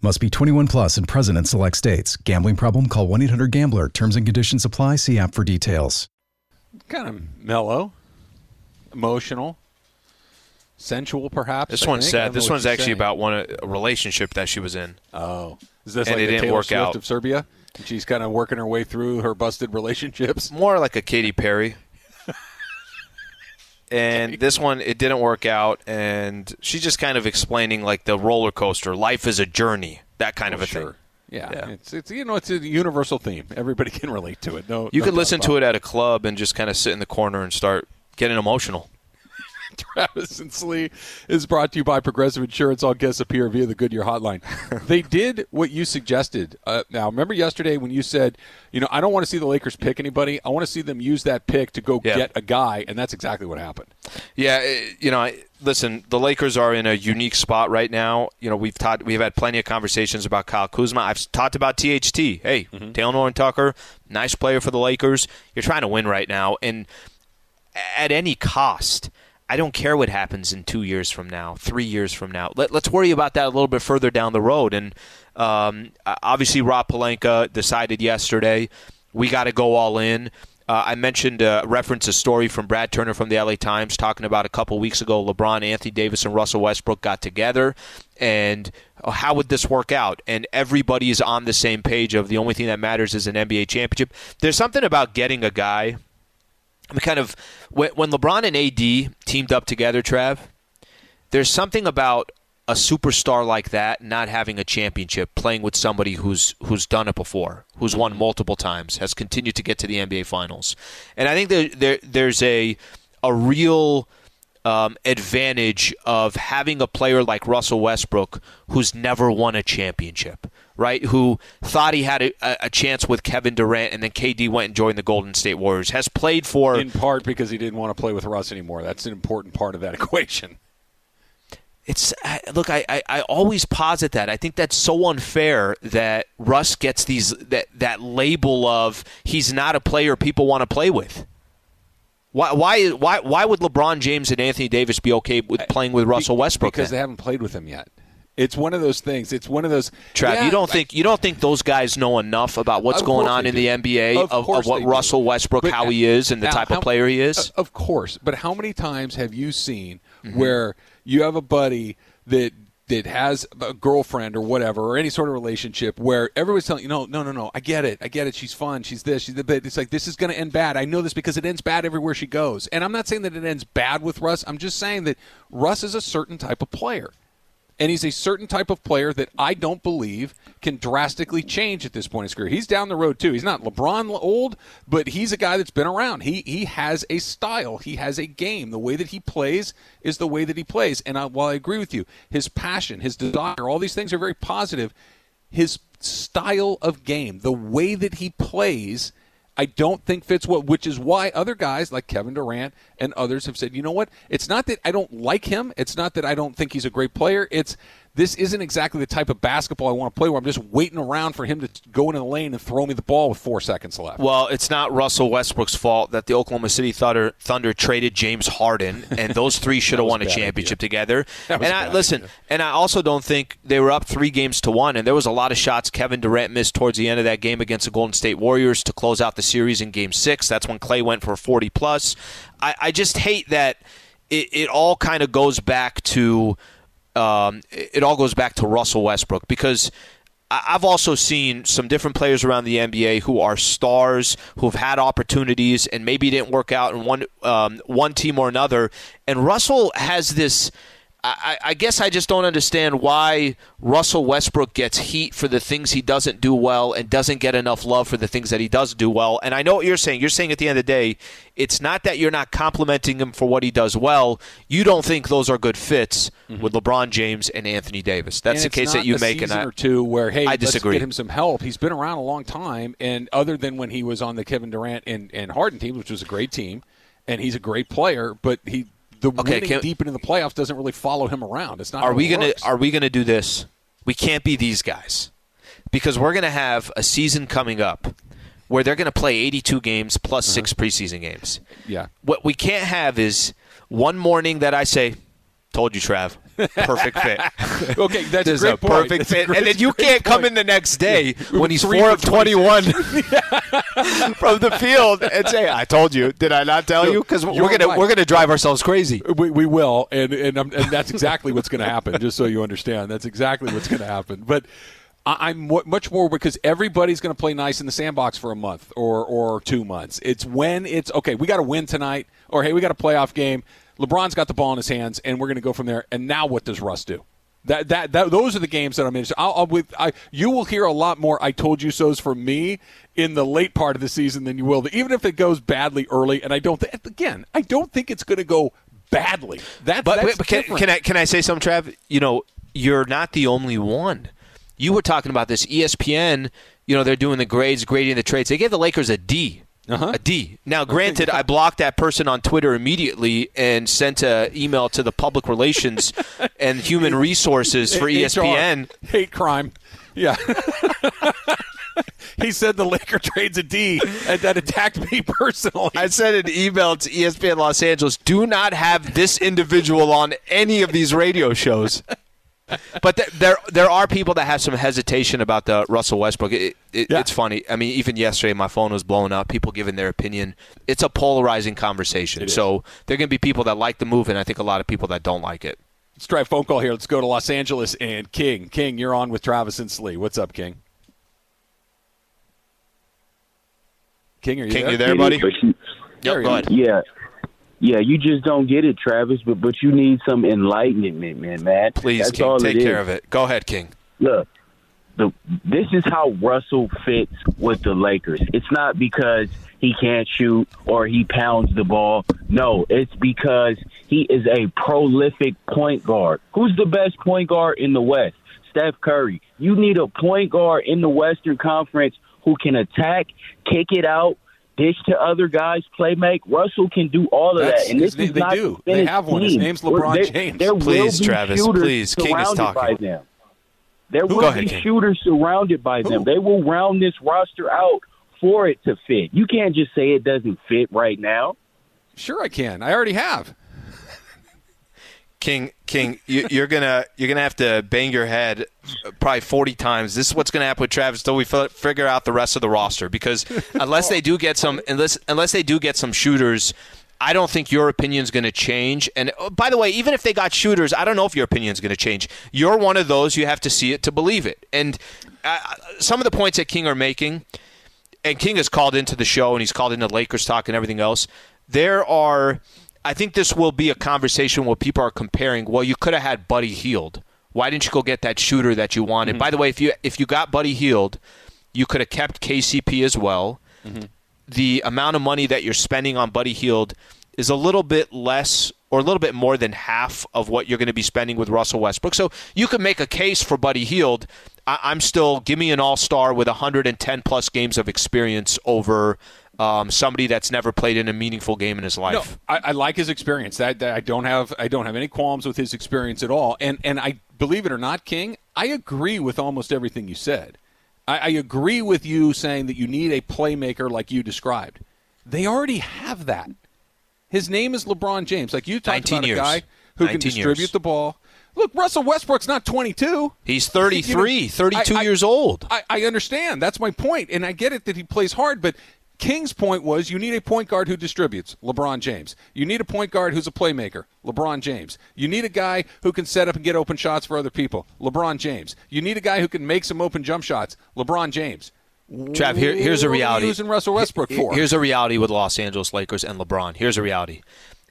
Must be 21 plus and present in select states. Gambling problem? Call 1 800 Gambler. Terms and conditions apply. See app for details. kind of mellow, emotional, sensual, perhaps. This I one's think. Sad. This one's actually saying. about one a relationship that she was in. Oh, is this And like it the didn't Taylor work Swift out. of Serbia? She's kind of working her way through her busted relationships. More like a Katy Perry. And this one, it didn't work out, and she's just kind of explaining like the roller coaster. Life is a journey, that kind of a sure. thing. Yeah, Yeah. it's it's you know it's a universal theme. Everybody can relate to it. No, You no could listen to it at a club and just kind of sit in the corner and start getting emotional. Travis and Slee is brought to you by Progressive Insurance. All guests appear via the Goodyear hotline. they did what you suggested. Uh, now, remember yesterday when you said, you know, I don't want to see the Lakers pick anybody. I want to see them use that pick to go Yeah. get a guy, and that's exactly what happened. Yeah, eh, you know, I- listen, the Lakers are in a unique spot right now. You know, we've taught, we've had plenty of conversations about Kyle Kuzma. I've talked about THT. Hey, Talen Horton Tucker, nice player for the Lakers. You're trying to win right now, and at any cost. I don't care what happens in two years from now, three years from now. Let, let's worry about that a little bit further down the road. And um, obviously, Rob Pelinka decided yesterday we got to go all in. Uh, I mentioned uh, reference a story from Brad Turner from the LA Times talking about a couple weeks ago. LeBron, Anthony Davis, and Russell Westbrook got together, and oh, how would this work out? And everybody is on the same page of the only thing that matters is an NBA championship. There's something about getting a guy. I mean, kind of when, when LeBron and AD teamed up together, Trav. There's something about a superstar like that not having a championship, playing with somebody who's who's done it before, who's won multiple times, has continued to get to the NBA Finals, and I think there, there there's a a real um, advantage of having a player like Russell Westbrook who's never won a championship, right? Who thought he had a, a, chance with Kevin Durant and then KD went and joined the Golden State Warriors, has played for. In part because he didn't want to play with Russ anymore. That's an important part of that equation it's uh, look I, I, I, always posit that i think that's so unfair that russ gets these that that label of he's not a player people want to play with why why why why would lebron james and anthony davis be okay with playing with russell westbrook because then? they haven't played with him yet it's one of those things. It's one of those. Trav, yeah, you don't think you don't think those guys know enough about what's going on in the NBA of, of, of what Russell Westbrook, but, how he is, and the type how, of player he is? Of course, but how many times have you seen mm-hmm. where you have a buddy that that has a girlfriend or whatever or any sort of relationship where everybody's telling you no no no no I get it I get it she's fun she's this she's the bit it's like this is going to end bad I know this because it ends bad everywhere she goes and I'm not saying that it ends bad with Russ I'm just saying that Russ is a certain type of player and he's a certain type of player that I don't believe can drastically change at this point in his career. He's down the road too. He's not LeBron old, but he's a guy that's been around. He he has a style. He has a game. The way that he plays is the way that he plays. And I, while I agree with you, his passion, his desire, all these things are very positive. His style of game, the way that he plays I don't think fits what, which is why other guys like Kevin Durant and others have said, you know what? It's not that I don't like him. It's not that I don't think he's a great player. It's this isn't exactly the type of basketball I want to play where I'm just waiting around for him to go into the lane and throw me the ball with four seconds left. Well, it's not Russell Westbrook's fault that the Oklahoma City Thunder, Thunder traded James Harden, and those three should have won a championship idea. together. And I listen, idea. and I also don't think they were up three games to one, and there was a lot of shots Kevin Durant missed towards the end of that game against the Golden State Warriors to close out the series in Game Six. That's when Clay went for 40 plus. I, I just hate that it, it all kind of goes back to um, it all goes back to Russell Westbrook because I've also seen some different players around the NBA who are stars who've had opportunities and maybe didn't work out in one um, one team or another. And Russell has this I, I, guess I just don't understand why Russell Westbrook gets heat for the things he doesn't do well and doesn't get enough love for the things that he does do well. And I know what you're saying. You're saying at the end of the day, it's not that you're not complimenting him for what he does well. You don't think those are good fits mm-hmm. with LeBron James and Anthony Davis. That's and the case that you make. And I, or two where hey, I disagree. let's get him some help. He's been around a long time, and other than when he was on the Kevin Durant and, and Harden team, which was a great team, and he's a great player, but he the okay, winning can, deep into the playoffs doesn't really follow him around. It's not. Are we gonna Are we gonna do this? We can't be these guys because we're gonna have a season coming up where they're gonna play 82 games plus uh-huh. six preseason games. Yeah. What we can't have is one morning that I say, "Told you, Trav." Perfect fit. okay, that's a, great a perfect fit. Great, and then you can't come in the next day when he's four of twenty-one from the field and say, "I told you." Did I not tell you? Because we're gonna right. we're gonna drive ourselves crazy. Uh, we, we will, and and, and that's exactly what's going to happen. Just so you understand, that's exactly what's going to happen. But. I'm much more because everybody's going to play nice in the sandbox for a month or, or two months. It's when it's okay. We got to win tonight, or hey, we got a playoff game LeBron's got the ball in his hands, and we're going to go from there. And now, what does Russ do? That, that, that those are the games that I'm interested. I'll, I'll with I, you will hear a lot more "I told you so's" from me in the late part of the season than you will, even if it goes badly early. And I don't th- again, I don't think it's going to go badly. That, but, but can, can, I can I say something, Trav? You know, you're not the only one. You were talking about this ESPN. You know, they're doing the grades, grading the trades. They gave the Lakers a D uh-huh. A D. Now, granted, I blocked that person on Twitter immediately and sent an email to the public relations and human resources for ESPN. Hate crime. Yeah. he said the Laker trades a D, and that attacked me personally. I sent an email to ESPN Los Angeles. Do not have this individual on any of these radio shows but th- there there are people that have some hesitation about the Russell Westbrook. It, it, yeah. It's funny. I mean, even yesterday, my phone was blowing up. People giving their opinion. It's a polarizing conversation. so there are going to be people that like the move, and I think a lot of people that don't like it. Let's try a phone call here. Let's go to Los Angeles and King. King, you're on with Travis and Slee. What's up, King? King, are you King, there? you there, buddy? Yep, go ahead. yeah, yeah, you just don't get it, Travis. But but you need some enlightenment, man. Matt. Please, That's King, take care of it. Go ahead, King. Look, the this is how Russell fits with the Lakers. It's not because he can't shoot or he pounds the ball. No, it's because he is a prolific point guard. Who's the best point guard in the West? Steph Curry. You need a point guard in the Western Conference who can attack, kick it out, dish to other guys, play make. Russell can do all of That's- that, and this they- is they not do. They have one. His name's LeBron There- James. There Please, Travis, please. King is talking. them. There will Go ahead, be King. shooters surrounded by them. They will round this roster out for it to fit. You can't just say it doesn't fit right now. Sure, I can. I already have. King, King, you, you're gonna you're gonna have to bang your head probably 40 times. This is what's gonna happen with Travis until we fi- figure out the rest of the roster. Because unless they do get some, unless unless they do get some shooters, I don't think your opinion's gonna change. And oh, by the way, even if they got shooters, I don't know if your opinion's gonna change. You're one of those you have to see it to believe it. And uh, some of the points that King are making and King has called into the show and he's called into Lakers talk and everything else. There are, I think this will be a conversation where people are comparing. Well, you could have had Buddy Hield. Why didn't you go get that shooter that you wanted? Mm-hmm. By the way, if you if you got Buddy Hield, you could have kept KCP as well. Mm-hmm. The amount of money that you're spending on Buddy Hield is a little bit less or a little bit more than half of what you're going to be spending with Russell Westbrook. So you could make a case for Buddy Hield. I, I'm still give me an All Star with 110 plus games of experience over um, somebody that's never played in a meaningful game in his No, life. I, I like his experience. That, that I don't have I don't have any qualms with his experience at all. And and I believe it or not, King, I agree with almost everything you said. I, I agree with you saying that you need a playmaker like you described. They already have that. His name is LeBron James. Like you talked 19 about years. a guy who can distribute years. the ball. Look, Russell Westbrook's not 22. He's 33, You know, 32 I- I- years old. I, I understand. That's my point, and I get it that he plays hard. But King's point was you need a point guard who distributes. LeBron James. You need a point guard who's a playmaker. LeBron James. You need a guy who can set up and get open shots for other people. LeBron James. You need a guy who can make some open jump shots. LeBron James. Trav, here, here's a What are we reality. using Russell Westbrook for? Here's a reality with Los Angeles Lakers and LeBron. Here's a reality.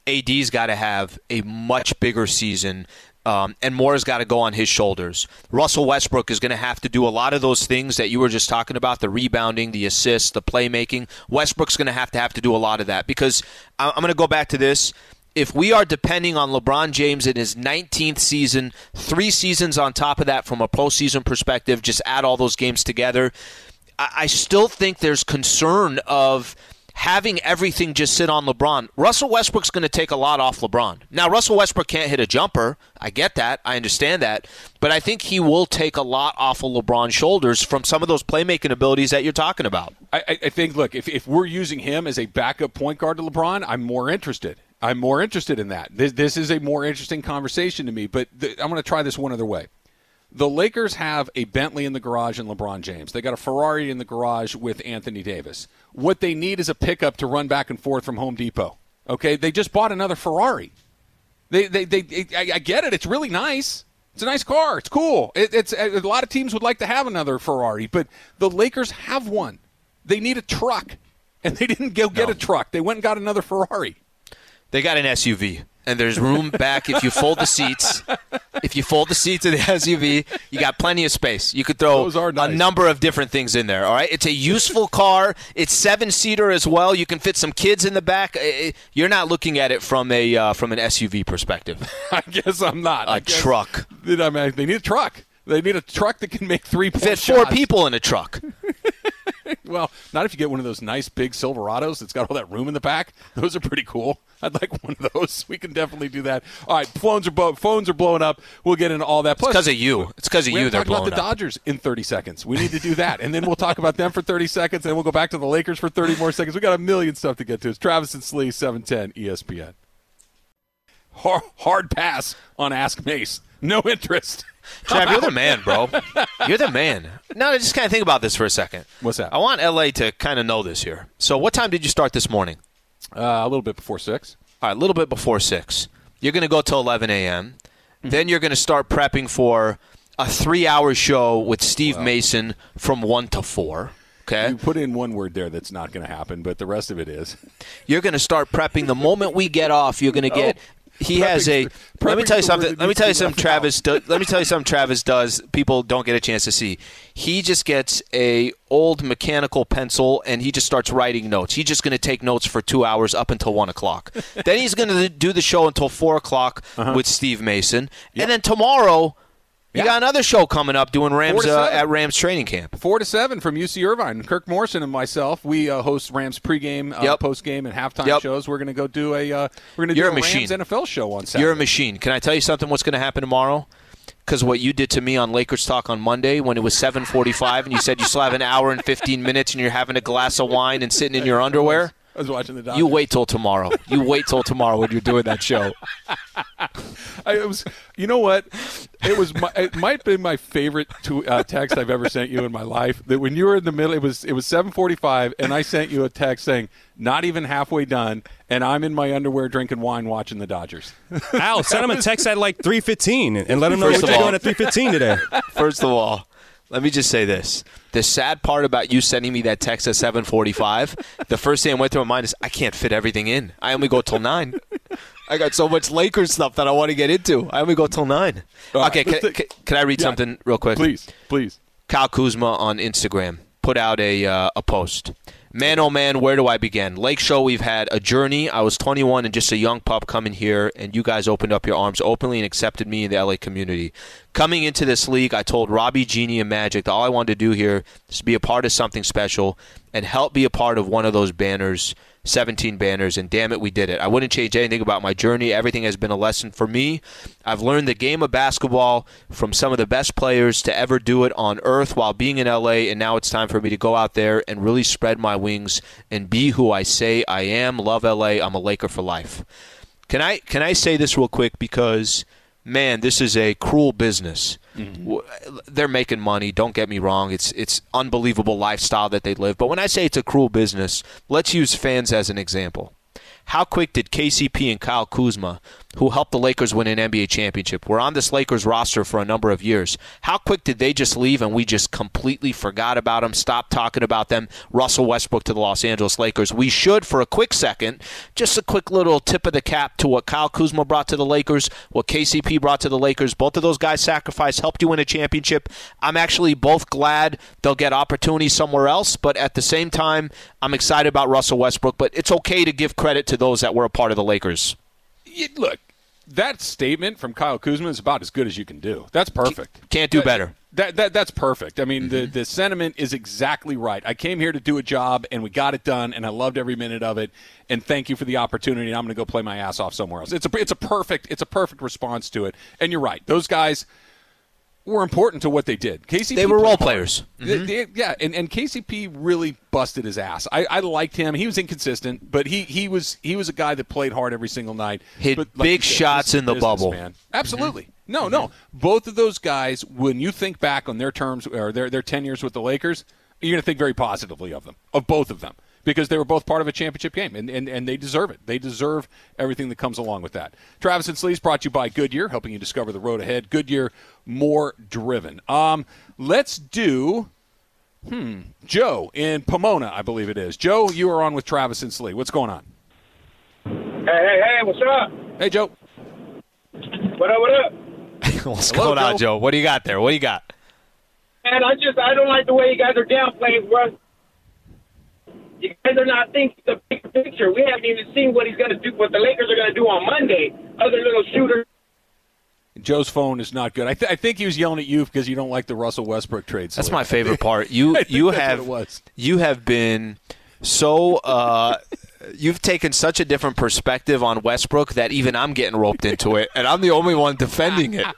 AD's got to have a much bigger season, um, and more has got to go on his shoulders. Russell Westbrook is going to have to do a lot of those things that you were just talking about the rebounding, the assists, the playmaking. Westbrook's going to have to have to do a lot of that because I'm going to go back to this. If we are depending on LeBron James in his 19th season, three seasons on top of that from a postseason perspective, just add all those games together, I, I still think there's concern of having everything just sit on LeBron. Russell Westbrook's going to take a lot off LeBron. Now, Russell Westbrook can't hit a jumper. I get that. I understand that. But I think he will take a lot off of LeBron's shoulders from some of those playmaking abilities that you're talking about. I, I- think, look, if, if we're using him as a backup point guard to LeBron, I'm more interested. I'm more interested in that. This, this is a more interesting conversation to me, but th- I'm going to try this one other way. The Lakers have a Bentley in the garage and LeBron James. They got a Ferrari in the garage with Anthony Davis. What they need is a pickup to run back and forth from Home Depot. Okay, they just bought another Ferrari. They, they, they. I, I get it. It's really nice. It's a nice car. It's cool. It, it's a lot of teams would like to have another Ferrari, but the Lakers have one. They need a truck, and they didn't go get a truck. They went and got another Ferrari. They got an SUV, and there's room back if you fold the seats. If you fold the seats of the SUV, you got plenty of space. You could throw are a number of different things in there. All right, it's a useful car. It's seven seater as well. You can fit some kids in the back. You're not looking at it from a uh, from an SUV perspective. I guess I'm not. A I guess- truck. I mean, they need a truck. They need a truck that can make three Fit four shots. people in a truck. Well, not if you get one of those nice big Silverados that's got all that room in the back. Those are pretty cool. I'd like one of those. We can definitely do that. All right, phones are blow- phones are blowing up. We'll get into all that. Plus, because of you. It's because of you. They're talked about blowing the up. Dodgers in 30 seconds. We need to do that, and then we'll talk about them for 30 seconds, and we'll go back to the Lakers for 30 more seconds. We got a million stuff to get to. It's Travis and Slee, 710 ESPN. Hard, hard pass on Ask Mace. No interest. Trav, you're the man, bro. You're the man. Now, just kind of think about this for a second. What's that? I want LA to kind of know this here. So, what time did you start this morning? Uh, a little bit before six. All right, a little bit before 6. You're going to go till 11 a.m. Then you're going to start prepping for a three-hour show with Steve Mason from one to four. Okay. You put in one word there that's not going to happen, but the rest of it is. You're going to start prepping the moment we get off. You're going to get. He has a. Let me tell you something. Let me tell you something. Travis. Do, let me tell you something. Travis does. People don't get a chance to see. He just gets a old mechanical pencil and he just starts writing notes. He's just going to take notes for two hours up until one o'clock. then he's going to do the show until four o'clock Uh-huh. with Steve Mason, and then tomorrow. You got another show coming up doing Rams uh, at Rams training camp. Four to seven from UC Irvine. Kirk Morrison and myself, we uh, host Rams pregame, uh, Yep. postgame, and halftime Yep. shows. We're going to go do a uh, we're going to do a a machine. Rams NFL show on Saturday. You're a machine. Can I tell you something? What's going to happen tomorrow? Because what you did to me on Lakers Talk on Monday when it was 7:45 and you said you still have an hour and 15 minutes and you're having a glass of wine and sitting in your underwear. I was watching the. Dodgers. You wait till tomorrow. You wait till tomorrow when you're doing that show. I, it was, you know what? It was. My, it might be my favorite to, uh, text I've ever sent you in my life. That when you were in the middle, it was it was seven forty five, and I sent you a text saying, "Not even halfway done," and I'm in my underwear drinking wine watching the Dodgers. Al, send him a text at like 3:15 and let him know First what you're all- doing at 3:15 today. First of all, let me just say this. The sad part about you sending me that text at 7:45, the first thing I went through my mind is I can't fit everything in. I only go till 9. I got so much Lakers stuff that I want to get into. I only go till 9. All okay, right, can, can, can I read Yeah. something real quick? Please, please. Kyle Kuzma on Instagram put out a uh, a post. Man, oh man, where do I begin? Lake Show, we've had a journey. I was 21 and just a young pup coming here, and you guys opened up your arms openly and accepted me in the LA community. Coming into this league, I told Robbie, Jeanie, and Magic that all I wanted to do here is be a part of something special and help be a part of one of those banners 17 banners, and damn it, we did it. I wouldn't change anything about my journey. Everything has been a lesson for me. I've learned the game of basketball from some of the best players to ever do it on earth while being in LA, and now it's time for me to go out there and really spread my wings and be who I say I am. Love LA. I'm a Laker for life. Can I can I say this real quick because man, this is a cruel business. Mm-hmm. W- They're making money. Don't get me wrong. It's it's unbelievable lifestyle that they live. But when I say it's a cruel business, let's use fans as an example. How quick did KCP and Kyle Kuzma, who helped the Lakers win an NBA championship, were on this Lakers roster for a number of years? How quick did they just leave and we just completely forgot about them, stopped talking about them? Russell Westbrook to the Los Angeles Lakers. We should, for a quick second, just a quick little tip of the cap to what Kyle Kuzma brought to the Lakers, what KCP brought to the Lakers. Both of those guys sacrificed, helped you win a championship. I'm actually both glad they'll get opportunities somewhere else, but at the same time, I'm excited about Russell Westbrook. But it's okay to give credit to those that were a part of the Lakers. Look, that statement from Kyle Kuzma is about as good as you can do. That's perfect. Can't do better. That, that that's perfect. I mean, Mm-hmm. the the sentiment is exactly right. I came here to do a job, and we got it done, and I loved every minute of it. And thank you for the opportunity. And I'm going to go play my ass off somewhere else. It's a it's a perfect it's a perfect response to it. And you're right. Those guys were important to what they did. KCP They were role players. They- mm-hmm. they- yeah, and, and KCP really busted his ass. I, I liked him. He was inconsistent, but he, he was he was a guy that played hard every single night. Hit but big said, shots in the business, bubble. man. Absolutely. Mm-hmm. No, no. Mm-hmm. Both of those guys, when you think back on their terms or their their tenures with the Lakers, you're going to think very positively of them, of both of them, because they were both part of a championship game, and, and, and they deserve it. They deserve everything that comes along with that. Travis and Sleeves brought to you by Goodyear, helping you discover the road ahead. Goodyear, more driven. Um, let's do. Hmm. Joe in Pomona, I believe it is. Joe, you are on with Travis and Slee. What's going on? Hey, hey, hey, what's up? Hey, Joe. What up, what up? What's Hello, going on, Joe. Joe? What do you got there? What do you got? Man, I just, I don't like the way you guys are downplaying Russ. You guys are not thinking the big picture. We haven't even seen what he's going to do, what the Lakers are going to do on Monday. Other little shooter. Joe's phone is not good. I, th- I think he was yelling at you because you don't like the Russell Westbrook trade. That's my favorite part. You you have what it was. you have been so uh, you've taken such a different perspective on Westbrook that even I'm getting roped into it, and I'm the only one defending it.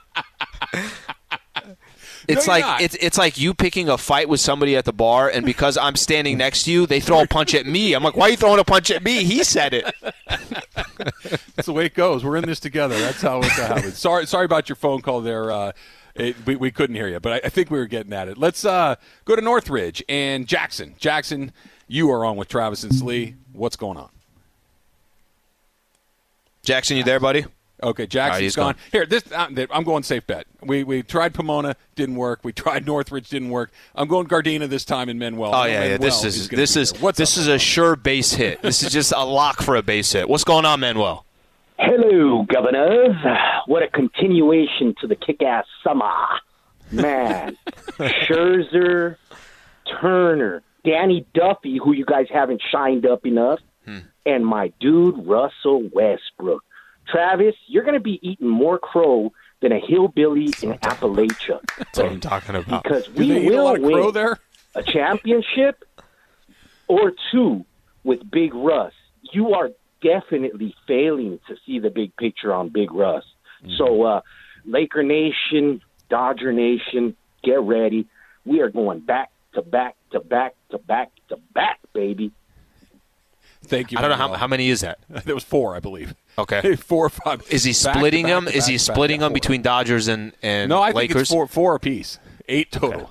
It's you're like not. it's it's like you picking a fight with somebody at the bar, and because I'm standing next to you, they throw a punch at me. I'm like, why are you throwing a punch at me? He said it. That's the way it goes. We're in this together. That's how it happens. Sorry, sorry about your phone call there. Uh, it, we, we couldn't hear you, but I, I think we were getting at it. Let's uh, go to Northridge and Jackson. Jackson, you are on with Travis and Slee. What's going on? Jackson, you there, buddy? Okay, All right, Jackson's he's gone. gone. Here, this uh, I'm I'm going safe bet. We we tried Pomona, didn't work. We tried Northridge, didn't work. I'm going Gardena this time in Manuel. Oh yeah, yeah. This is this is this is a sure base hit. This is just a lock for a base hit. What's going on, Manuel? Hello, governors. What a continuation to the kick ass summer. Man, Scherzer, Turner, Danny Duffy, who you guys haven't shined up enough, hmm. and my dude, Russell Westbrook. Travis, you're going to be eating more crow than a hillbilly in Appalachia. That's what I'm talking about. Because Do we they eat a will lot of win crow there? a championship or two with Big Russ. You are definitely failing to see the big picture on Big Russ. Mm-hmm. So, uh, Laker Nation, Dodger Nation, get ready. We are going back to back to back to back to back, baby. Thank you. I don't know how, how many is that. There was four, I believe. Okay. four or five. Is he Back splitting back them? to Is he back back, splitting them between Dodgers and and No, I think it's four four apiece. Eight total.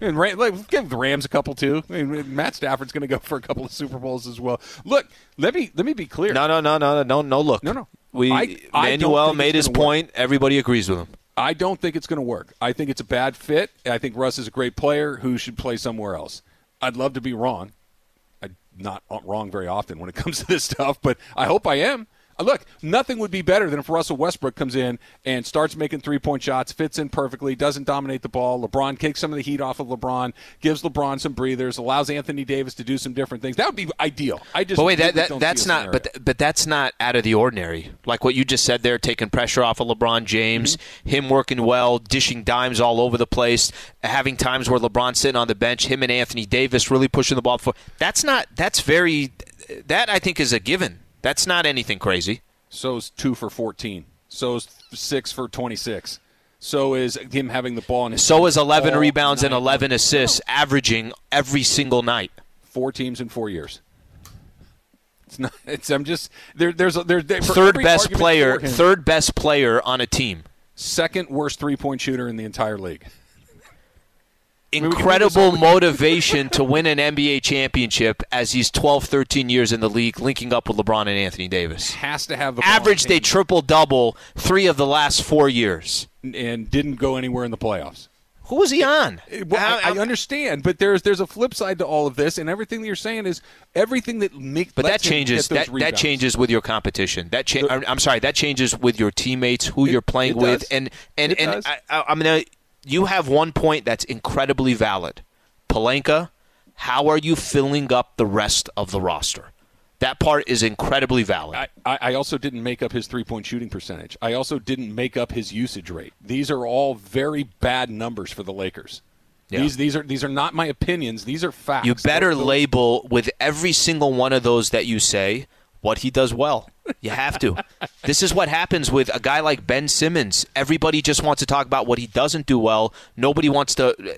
And Ram, like, give the Rams a couple too. I mean, Matt Stafford's going to go for a couple of Super Bowls as well. Look, let me let me be clear. No, no, no, no, no, no. Look, No, no. We I- Manuel made his gonna work. point. Everybody agrees with him. I don't think it's going to work. I think it's a bad fit. I think Russ is a great player who should play somewhere else. I'd love to be wrong. I'm not wrong very often when it comes to this stuff, but I hope I am. Look, nothing would be better than if Russell Westbrook comes in and starts making three point shots, fits in perfectly, doesn't dominate the ball. LeBron kicks some of the heat off of LeBron, gives LeBron some breathers, allows Anthony Davis to do some different things. That would be ideal. I just But wait, that, that that's not. But but that's not out of the ordinary. Like what you just said there, taking pressure off of LeBron James, Mm-hmm. him working well, dishing dimes all over the place, having times where LeBron's sitting on the bench, him and Anthony Davis really pushing the ball for. That's not. That's very. That I think is a given. That's not anything crazy. So is two for 14. So is six for 26. So is him having the ball in his So is 11 rebounds and night 11 assists, averaging every single night. Four teams in four years. It's not. It's. I'm just. There, there's. A, there, there, Third best player. Third best player on a team. Second worst three point shooter in the entire league. Mean, we can incredible motivation to win an NBA championship as he's 12, 13 years in the league, linking up with LeBron and Anthony Davis. Has to have Averaged a triple double three of the last four years. and didn't go anywhere in the playoffs. Who was he on? Eh, well, I, I understand, but there's there's a flip side to all of this, and everything that you're saying is everything that makes. But that changes. That, that changes with your competition. That cha- I'm- sorry. That changes with your teammates, who you're playing with, and and It and does. I, I, I'm gonna. You have one point that's incredibly valid. Pelinka, how are you filling up the rest of the roster? That part is incredibly valid. I, I also didn't make up his three point shooting percentage. I also didn't make up his usage rate. These are all very bad numbers for the Lakers. Yeah. These these are these are not my opinions. These are facts. You better label with every single one of those that you say what he does well. You have to. this is what happens with a guy like Ben Simmons. Everybody just wants to talk about what he doesn't do well. Nobody wants to uh,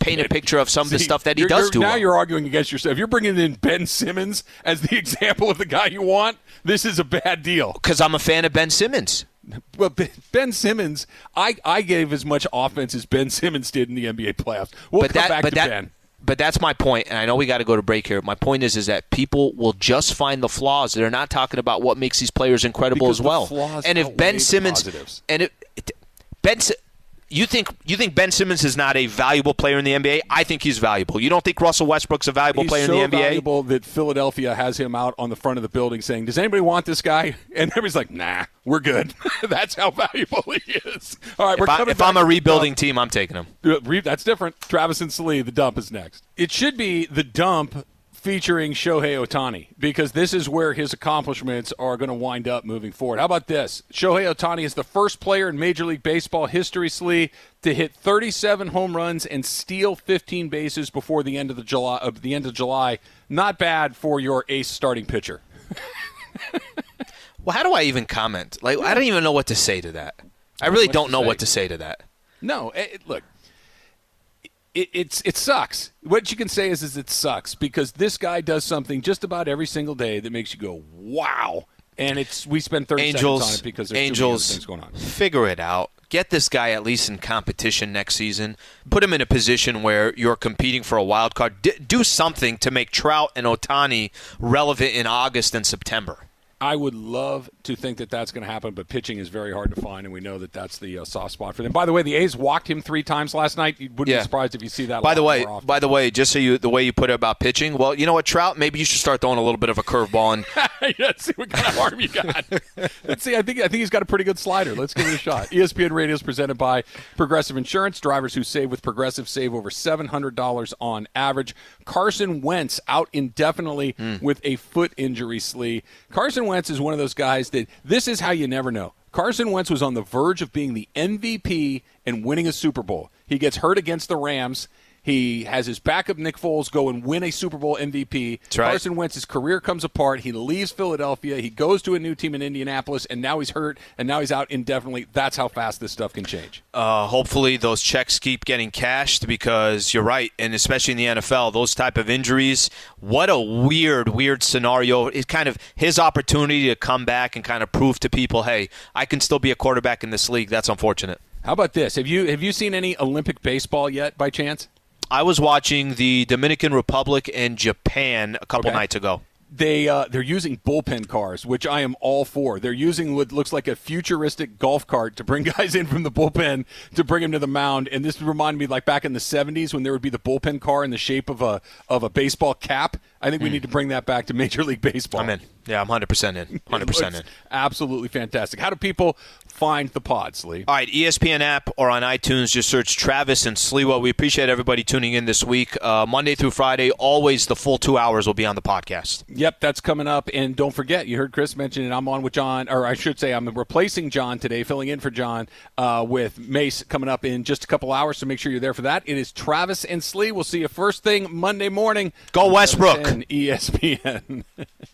paint a picture of some of the stuff that he does do Now well. you're arguing against yourself. You're bringing in Ben Simmons as the example of the guy you want. This is a bad deal. Because I'm a fan of Ben Simmons. Well, Ben- Ben Simmons, I, I gave as much offense as Ben Simmons did in the NBA playoffs. We'll but come that, back to that, Ben. But that's my point, and I know we got to go to break here. My point is, is that people will just find the flaws. They're not talking about what makes these players incredible Because as well. flaws And if Ben Simmons and it, it, Ben, you think you think Ben Simmons is not a valuable player in the NBA? I think he's valuable. You don't think Russell Westbrook's a valuable He's player so in the NBA? Valuable that Philadelphia has him out on the front of the building saying, "Does anybody want this guy?" And everybody's like, "Nah, we're good." That's how valuable he is. All right, we're If, I, coming if I'm a rebuilding team, I'm taking him. Uh, That's different. Travis and Slee, the dump is next. It should be the dump featuring Shohei Ohtani because this is where his accomplishments are going to wind up moving forward. How about this? Shohei Ohtani is the first player in Major League Baseball history, Slee, to hit 37 home runs and steal 15 bases before the end of the July of the end of July. Not bad for your ace starting pitcher. Well, how do I even comment? Like, I don't even know what to say to that. I really don't know what to say to that. No, it, it- look, it, it's it sucks. What you can say is, is it sucks because this guy does something just about every single day that makes you go, "Wow!" And it's we spend thirty seconds on Angels, it because there's Angels, things going on. figure it out. Get this guy at least in competition next season. Put him in a position where you're competing for a wild card. D- do something to make Trout and Ohtani relevant in August and September. I would love to think that that's going to happen, but pitching is very hard to find, and we know that that's the uh, soft spot for them. By the way, the A's walked him three times last night. You wouldn't Yeah. be surprised if you see that. By the way, by the way, just so you the way you put it about pitching, well, you know what, Trout, maybe you should start throwing a little bit of a curveball and Let's see what kind of arm you got. Let's see. I think I think he's got a pretty good slider. Let's give it a shot. ESPN Radio is presented by Progressive Insurance. Drivers who save with Progressive save over seven hundred dollars on average. Carson Wentz out indefinitely with a foot injury. Slee. Carson Wentz is one of those guys that this is how you never know. Carson Wentz was on the verge of being the MVP and winning a Super Bowl. He gets hurt against the Rams. He has his backup Nick Foles go and win a Super Bowl MVP. right. Carson Wentz's career comes apart. He leaves Philadelphia. He goes to a new team in Indianapolis, and now he's hurt, and now he's out indefinitely. That's how fast this stuff can change. uh, hopefully those checks keep getting cashed because you're right, and especially in the NFL, those type of injuries. What a weird, weird scenario. It's kind of his opportunity to come back and kind of prove to people, hey, I can still be a quarterback in this league. That's unfortunate. How about this? Have you have you seen any Olympic baseball yet, by chance? I was watching the Dominican Republic and Japan a couple Okay. nights ago. They uh, they're using bullpen cars, which I am all for. They're using what looks like a futuristic golf cart to bring guys in from the bullpen to bring them to the mound. And this reminded me like back in the '70s when there would be the bullpen car in the shape of a of a baseball cap. I think we need to bring that back to Major League Baseball. I'm in. Yeah, I'm 100% in. 100% in. Absolutely fantastic. How do people find the pods, Lee? All right, ESPN app or on iTunes, just search Travis and Sliwa. We appreciate everybody tuning in this week. Uh, Monday through Friday, always the full two hours will be on the podcast. Yep, that's coming up. And don't forget, you heard Chris mention it. I'm on with John, or I should say, I'm replacing John today, filling in for John uh, with Mace coming up in just a couple hours. So make sure you're there for that. It is Travis and Slee. We'll see you first thing Monday morning. Go Westbrook. ESPN.